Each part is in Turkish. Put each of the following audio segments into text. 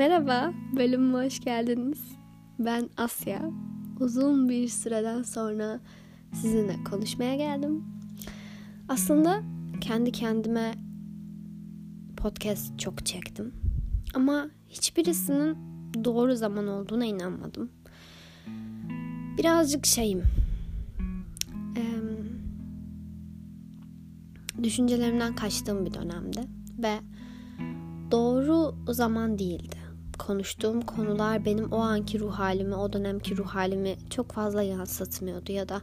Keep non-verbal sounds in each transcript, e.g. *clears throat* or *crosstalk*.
Merhaba, bölümüme hoş geldiniz. Ben Asya. Uzun bir süreden sonra sizinle konuşmaya geldim. Aslında kendi kendime podcast çok çektim. Ama hiçbirisinin doğru zaman olduğuna inanmadım. Birazcık şeyim. Düşüncelerimden kaçtığım bir dönemde ve doğru zaman değildi. Konuştuğum konular benim o anki ruh halimi, o dönemki ruh halimi çok fazla yansıtmıyordu ya da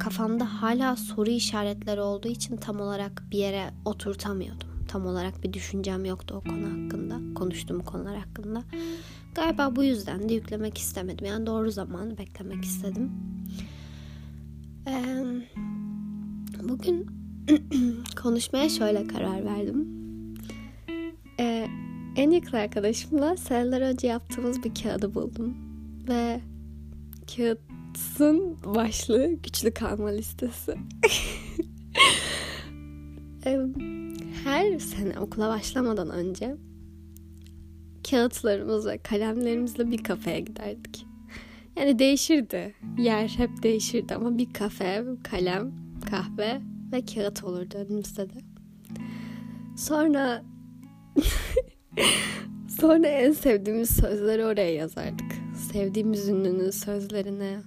kafamda hala soru işaretleri olduğu için tam olarak bir yere oturtamıyordum. Tam olarak bir düşüncem yoktu o konu hakkında, konuştuğum konular hakkında. Galiba bu yüzden de yüklemek istemedim. Yani doğru zamanı beklemek istedim. Bugün *clears throat* konuşmaya şöyle karar verdim. Ee, en yakın arkadaşımla seneler önce yaptığımız bir kağıdı buldum. Ve kağıtın başlığı güçlü kalma listesi. *laughs* Her sene okula başlamadan önce kağıtlarımız ve kalemlerimizle bir kafeye giderdik. Yani değişirdi. Yer hep değişirdi ama bir kafe, kalem, kahve ve kağıt olurdu önümüzde de. Sonra *laughs* *laughs* Sonra en sevdiğimiz sözleri oraya yazardık. Sevdiğimiz ünlünün sözlerine,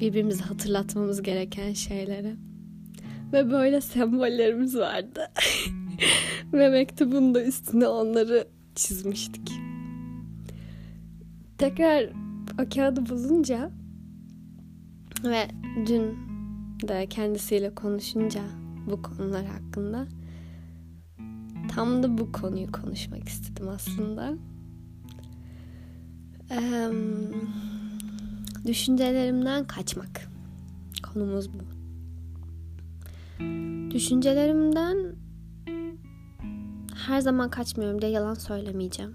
birbirimizi hatırlatmamız gereken şeylere. Ve böyle sembollerimiz vardı. *laughs* Ve mektubun da üstüne onları çizmiştik. Tekrar o kağıdı bulunca ve dün de kendisiyle konuşunca bu konular hakkında tam da bu konuyu konuşmak istedim aslında. Ee, düşüncelerimden kaçmak. Konumuz bu. Düşüncelerimden her zaman kaçmıyorum diye yalan söylemeyeceğim.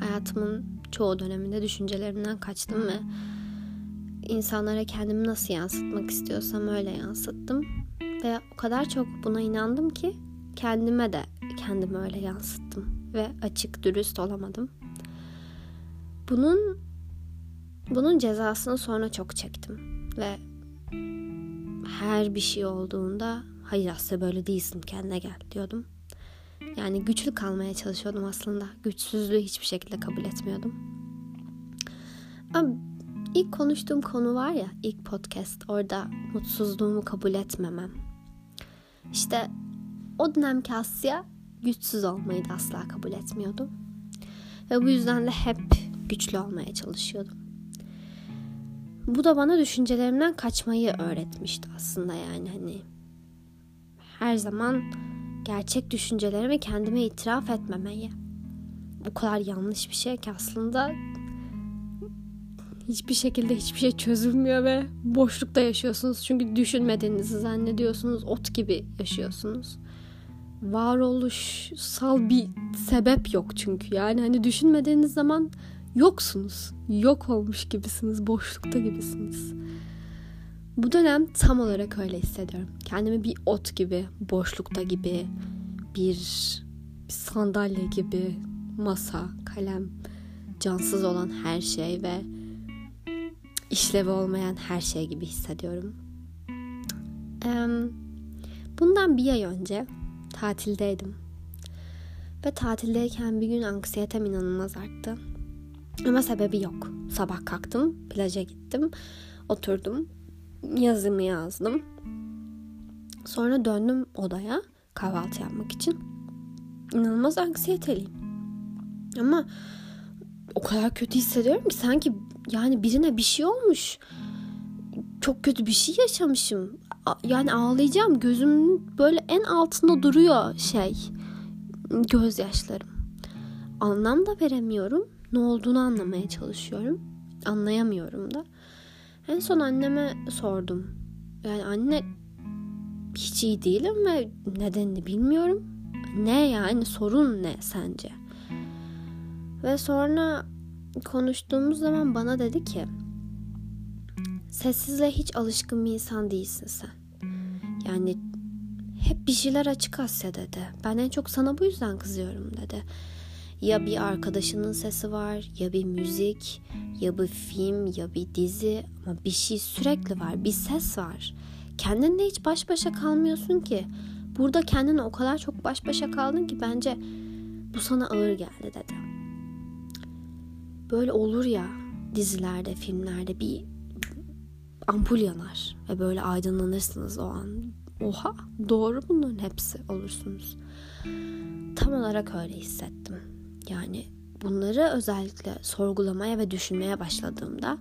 Hayatımın çoğu döneminde düşüncelerimden kaçtım ve insanlara kendimi nasıl yansıtmak istiyorsam öyle yansıttım. Ve o kadar çok buna inandım ki kendime de kendimi öyle yansıttım ve açık dürüst olamadım. Bunun bunun cezasını sonra çok çektim ve her bir şey olduğunda hayır Asya böyle değilsin kendine gel diyordum. Yani güçlü kalmaya çalışıyordum aslında. Güçsüzlüğü hiçbir şekilde kabul etmiyordum. Ama ilk konuştuğum konu var ya ilk podcast orada mutsuzluğumu kabul etmemem. İşte o dönemki Asya güçsüz olmayı da asla kabul etmiyordum. Ve bu yüzden de hep güçlü olmaya çalışıyordum. Bu da bana düşüncelerimden kaçmayı öğretmişti aslında yani hani her zaman gerçek düşüncelerimi kendime itiraf etmemeyi. Bu kadar yanlış bir şey ki aslında hiçbir şekilde hiçbir şey çözülmüyor ve boşlukta yaşıyorsunuz. Çünkü düşünmediğinizi zannediyorsunuz, ot gibi yaşıyorsunuz varoluşsal bir sebep yok çünkü. Yani hani düşünmediğiniz zaman yoksunuz. Yok olmuş gibisiniz, boşlukta gibisiniz. Bu dönem tam olarak öyle hissediyorum. Kendimi bir ot gibi, boşlukta gibi, bir, bir sandalye gibi, masa, kalem, cansız olan her şey ve işlevi olmayan her şey gibi hissediyorum. Bundan bir ay önce tatildeydim. Ve tatildeyken bir gün anksiyetem inanılmaz arttı. Ama sebebi yok. Sabah kalktım, plaja gittim, oturdum, yazımı yazdım. Sonra döndüm odaya kahvaltı yapmak için. İnanılmaz anksiyeteliyim. Ama o kadar kötü hissediyorum ki sanki yani birine bir şey olmuş. Çok kötü bir şey yaşamışım yani ağlayacağım. Gözümün böyle en altında duruyor şey gözyaşlarım. Anlam da veremiyorum. Ne olduğunu anlamaya çalışıyorum. Anlayamıyorum da. En son anneme sordum. Yani anne hiç iyi değilim ve nedenini bilmiyorum. Ne yani sorun ne sence? Ve sonra konuştuğumuz zaman bana dedi ki Sessizle hiç alışkın bir insan değilsin sen. Yani hep bir şeyler açık Asya dedi. Ben en çok sana bu yüzden kızıyorum dedi. Ya bir arkadaşının sesi var, ya bir müzik, ya bir film, ya bir dizi ama bir şey sürekli var, bir ses var. Kendinle hiç baş başa kalmıyorsun ki. Burada kendine o kadar çok baş başa kaldın ki bence bu sana ağır geldi dedi. Böyle olur ya dizilerde, filmlerde bir ampul yanar ve böyle aydınlanırsınız o an. Oha doğru bunların hepsi olursunuz. Tam olarak öyle hissettim. Yani bunları özellikle sorgulamaya ve düşünmeye başladığımda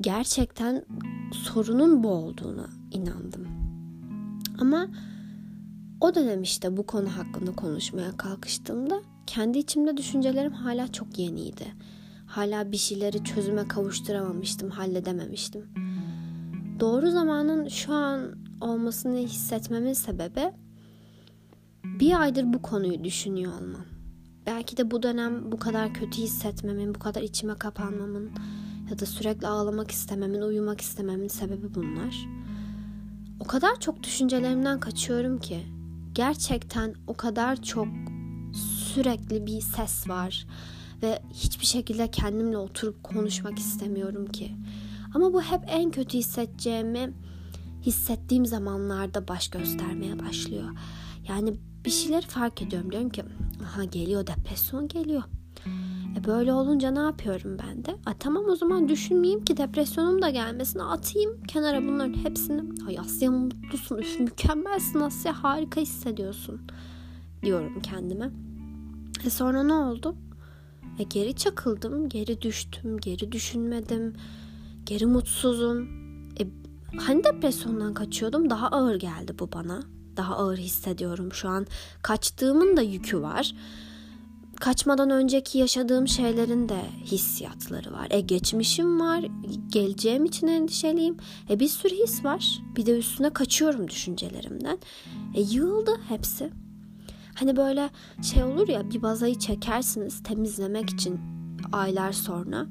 gerçekten sorunun bu olduğunu inandım. Ama o dönem işte bu konu hakkında konuşmaya kalkıştığımda kendi içimde düşüncelerim hala çok yeniydi. Hala bir şeyleri çözüme kavuşturamamıştım, halledememiştim. Doğru zamanın şu an olmasını hissetmemin sebebi bir aydır bu konuyu düşünüyor olmam. Belki de bu dönem bu kadar kötü hissetmemin, bu kadar içime kapanmamın ya da sürekli ağlamak istememin, uyumak istememin sebebi bunlar. O kadar çok düşüncelerimden kaçıyorum ki gerçekten o kadar çok sürekli bir ses var ve hiçbir şekilde kendimle oturup konuşmak istemiyorum ki. Ama bu hep en kötü hissedeceğimi hissettiğim zamanlarda baş göstermeye başlıyor. Yani bir şeyleri fark ediyorum. Diyorum ki aha geliyor depresyon geliyor. E böyle olunca ne yapıyorum ben de? A, tamam o zaman düşünmeyeyim ki depresyonum da gelmesin. Atayım kenara bunların hepsini. Ay Asya mutlusun, üf mükemmelsin Asya harika hissediyorsun diyorum kendime. E sonra ne oldu? E geri çakıldım, geri düştüm, geri düşünmedim, geri mutsuzum. E, hani depresyondan kaçıyordum daha ağır geldi bu bana. Daha ağır hissediyorum şu an. Kaçtığımın da yükü var kaçmadan önceki yaşadığım şeylerin de hissiyatları var. E geçmişim var, geleceğim için endişeliyim. E bir sürü his var. Bir de üstüne kaçıyorum düşüncelerimden. E yığıldı hepsi. Hani böyle şey olur ya bir bazayı çekersiniz temizlemek için aylar sonra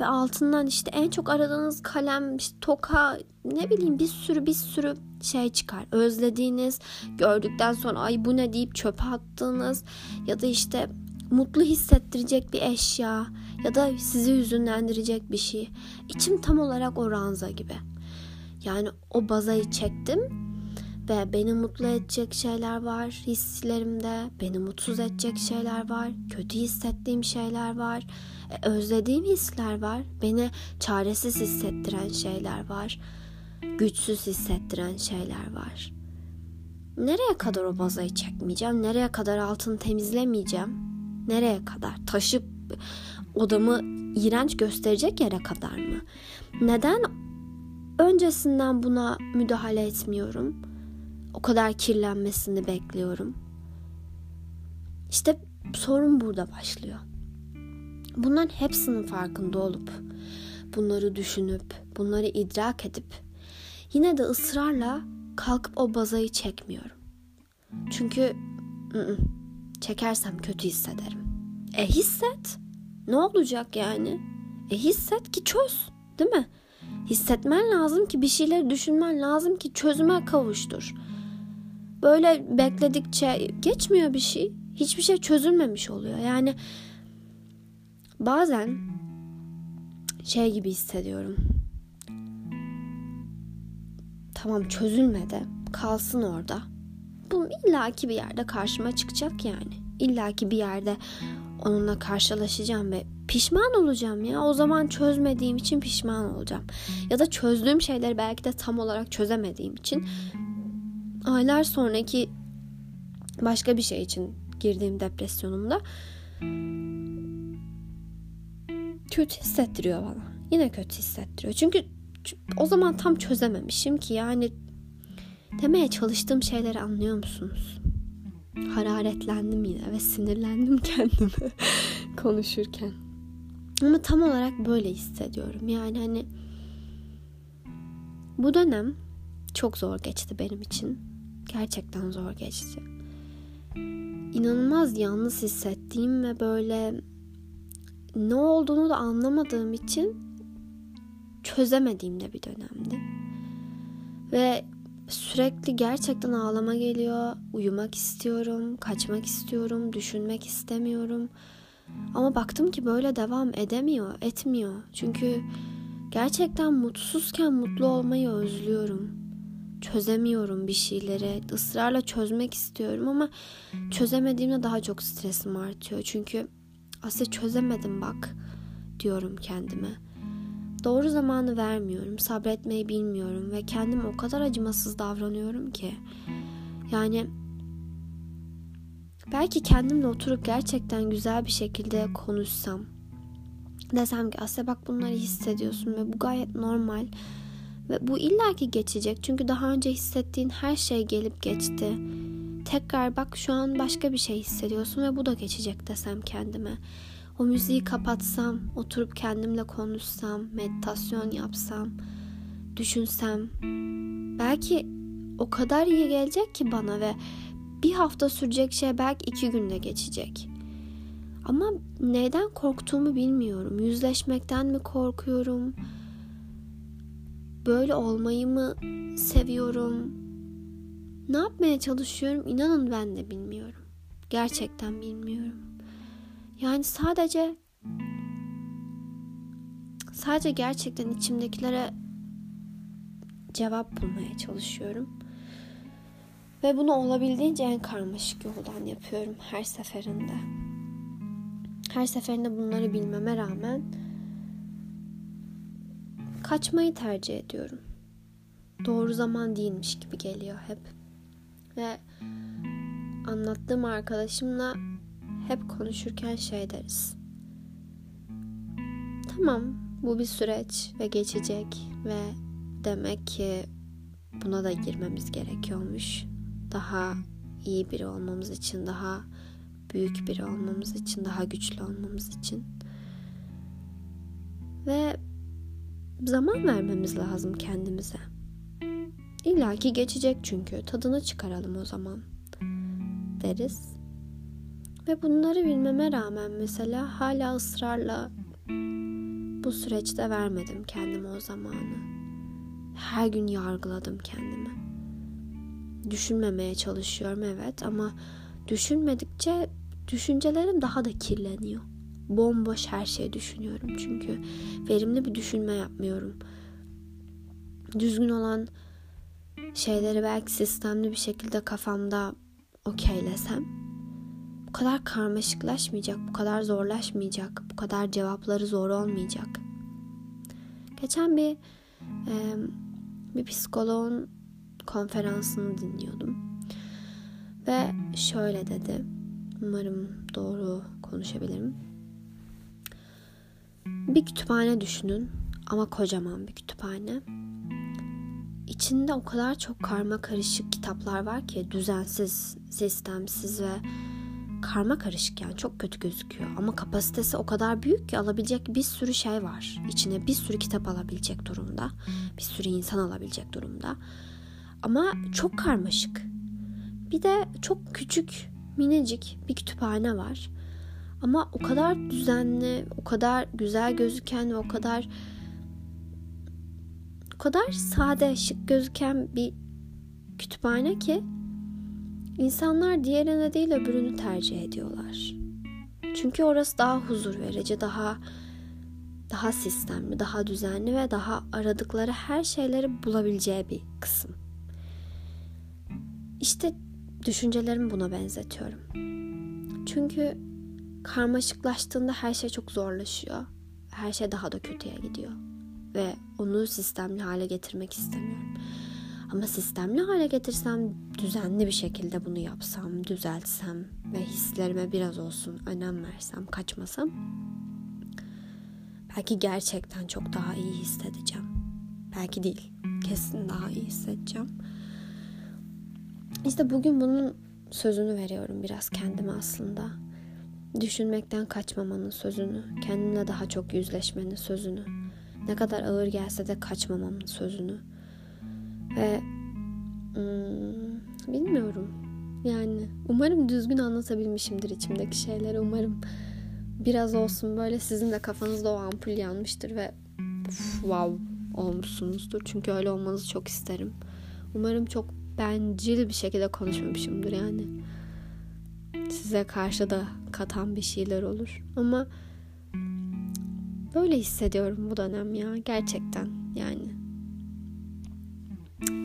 ve altından işte en çok aradığınız kalem, işte toka, ne bileyim bir sürü bir sürü şey çıkar. Özlediğiniz, gördükten sonra ay bu ne deyip çöpe attığınız ya da işte mutlu hissettirecek bir eşya ya da sizi hüzünlendirecek bir şey. İçim tam olarak o ranza gibi. Yani o bazayı çektim ve beni mutlu edecek şeyler var hislerimde, beni mutsuz edecek şeyler var, kötü hissettiğim şeyler var, e, özlediğim hisler var, beni çaresiz hissettiren şeyler var, güçsüz hissettiren şeyler var. Nereye kadar o bazayı çekmeyeceğim? Nereye kadar altını temizlemeyeceğim? Nereye kadar? Taşıp odamı iğrenç gösterecek yere kadar mı? Neden öncesinden buna müdahale etmiyorum? O kadar kirlenmesini bekliyorum. İşte sorun burada başlıyor. Bunların hepsinin farkında olup, bunları düşünüp, bunları idrak edip yine de ısrarla kalkıp o bazayı çekmiyorum. Çünkü ı-ı, Çekersem kötü hissederim. E hisset. Ne olacak yani? E hisset ki çöz. Değil mi? Hissetmen lazım ki bir şeyleri düşünmen lazım ki çözüme kavuştur. Böyle bekledikçe geçmiyor bir şey. Hiçbir şey çözülmemiş oluyor. Yani bazen şey gibi hissediyorum. Tamam çözülmedi. Kalsın orada bu illaki bir yerde karşıma çıkacak yani. İllaki bir yerde onunla karşılaşacağım ve pişman olacağım ya. O zaman çözmediğim için pişman olacağım. Ya da çözdüğüm şeyleri belki de tam olarak çözemediğim için aylar sonraki başka bir şey için girdiğim depresyonumda kötü hissettiriyor bana. Yine kötü hissettiriyor. Çünkü o zaman tam çözememişim ki yani Demeye çalıştığım şeyleri anlıyor musunuz? Hararetlendim yine ve sinirlendim *laughs* kendime *laughs* konuşurken. Ama tam olarak böyle hissediyorum. Yani hani bu dönem çok zor geçti benim için. Gerçekten zor geçti. İnanılmaz yalnız hissettiğim ve böyle ne olduğunu da anlamadığım için çözemediğim de bir dönemdi. Ve Sürekli gerçekten ağlama geliyor. Uyumak istiyorum, kaçmak istiyorum, düşünmek istemiyorum. Ama baktım ki böyle devam edemiyor, etmiyor. Çünkü gerçekten mutsuzken mutlu olmayı özlüyorum. Çözemiyorum bir şeyleri. ısrarla çözmek istiyorum ama çözemediğimde daha çok stresim artıyor. Çünkü aslında çözemedim bak diyorum kendime. Doğru zamanı vermiyorum, sabretmeyi bilmiyorum ve kendim o kadar acımasız davranıyorum ki. Yani belki kendimle oturup gerçekten güzel bir şekilde konuşsam. Desem ki Asya bak bunları hissediyorsun ve bu gayet normal. Ve bu illaki geçecek. Çünkü daha önce hissettiğin her şey gelip geçti. Tekrar bak şu an başka bir şey hissediyorsun ve bu da geçecek desem kendime. O müziği kapatsam, oturup kendimle konuşsam, meditasyon yapsam, düşünsem belki o kadar iyi gelecek ki bana ve bir hafta sürecek şey belki iki günde geçecek. Ama neden korktuğumu bilmiyorum. Yüzleşmekten mi korkuyorum? Böyle olmayı mı seviyorum? Ne yapmaya çalışıyorum? İnanın ben de bilmiyorum. Gerçekten bilmiyorum. Yani sadece sadece gerçekten içimdekilere cevap bulmaya çalışıyorum. Ve bunu olabildiğince en karmaşık yoldan yapıyorum her seferinde. Her seferinde bunları bilmeme rağmen kaçmayı tercih ediyorum. Doğru zaman değilmiş gibi geliyor hep. Ve anlattığım arkadaşımla hep konuşurken şey deriz. Tamam bu bir süreç ve geçecek ve demek ki buna da girmemiz gerekiyormuş. Daha iyi biri olmamız için, daha büyük biri olmamız için, daha güçlü olmamız için. Ve zaman vermemiz lazım kendimize. İlla ki geçecek çünkü. Tadını çıkaralım o zaman deriz. Ve bunları bilmeme rağmen mesela hala ısrarla bu süreçte vermedim kendime o zamanı. Her gün yargıladım kendimi. Düşünmemeye çalışıyorum evet ama düşünmedikçe düşüncelerim daha da kirleniyor. Bomboş her şeyi düşünüyorum çünkü verimli bir düşünme yapmıyorum. Düzgün olan şeyleri belki sistemli bir şekilde kafamda okeylesem bu kadar karmaşıklaşmayacak, bu kadar zorlaşmayacak, bu kadar cevapları zor olmayacak. Geçen bir e, bir psikoloğun konferansını dinliyordum. Ve şöyle dedi. Umarım doğru konuşabilirim. Bir kütüphane düşünün ama kocaman bir kütüphane. İçinde o kadar çok karma karışık kitaplar var ki düzensiz, sistemsiz ve karma karışık yani çok kötü gözüküyor. Ama kapasitesi o kadar büyük ki alabilecek bir sürü şey var. İçine bir sürü kitap alabilecek durumda. Bir sürü insan alabilecek durumda. Ama çok karmaşık. Bir de çok küçük, minicik bir kütüphane var. Ama o kadar düzenli, o kadar güzel gözüken ve o kadar o kadar sade, şık gözüken bir kütüphane ki İnsanlar diğerine değil öbürünü tercih ediyorlar. Çünkü orası daha huzur verici, daha daha sistemli, daha düzenli ve daha aradıkları her şeyleri bulabileceği bir kısım. İşte düşüncelerimi buna benzetiyorum. Çünkü karmaşıklaştığında her şey çok zorlaşıyor. Her şey daha da kötüye gidiyor. Ve onu sistemli hale getirmek istemiyorum. Ama sistemli hale getirsem, düzenli bir şekilde bunu yapsam, düzeltsem ve hislerime biraz olsun önem versem, kaçmasam belki gerçekten çok daha iyi hissedeceğim. Belki değil, kesin daha iyi hissedeceğim. İşte bugün bunun sözünü veriyorum biraz kendime aslında. Düşünmekten kaçmamanın sözünü, kendimle daha çok yüzleşmenin sözünü, ne kadar ağır gelse de kaçmamamın sözünü ve hmm, bilmiyorum. Yani umarım düzgün anlatabilmişimdir içimdeki şeyleri. Umarım biraz olsun böyle sizin de kafanızda o ampul yanmıştır ve uf, wow olmuşsunuzdur. Çünkü öyle olmanızı çok isterim. Umarım çok bencil bir şekilde konuşmamışımdır yani. Size karşı da katan bir şeyler olur. Ama böyle hissediyorum bu dönem ya. Gerçekten yani.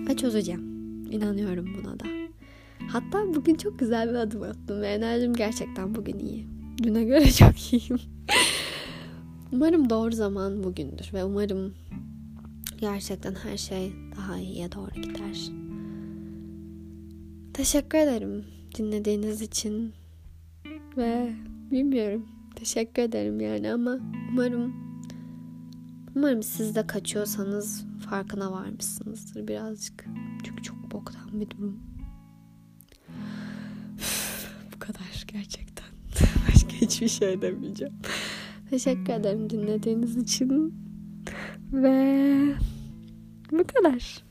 Ve çözeceğim. İnanıyorum buna da. Hatta bugün çok güzel bir adım attım ve enerjim gerçekten bugün iyi. Düne göre *laughs* çok iyiyim. umarım doğru zaman bugündür ve umarım gerçekten her şey daha iyiye doğru gider. Teşekkür ederim dinlediğiniz için ve bilmiyorum teşekkür ederim yani ama umarım umarım siz de kaçıyorsanız farkına varmışsınızdır birazcık. Çünkü çok boktan bir durum. Bu kadar gerçekten. *laughs* Başka hiçbir şey demeyeceğim. Teşekkür ederim dinlediğiniz için. Ve bu kadar.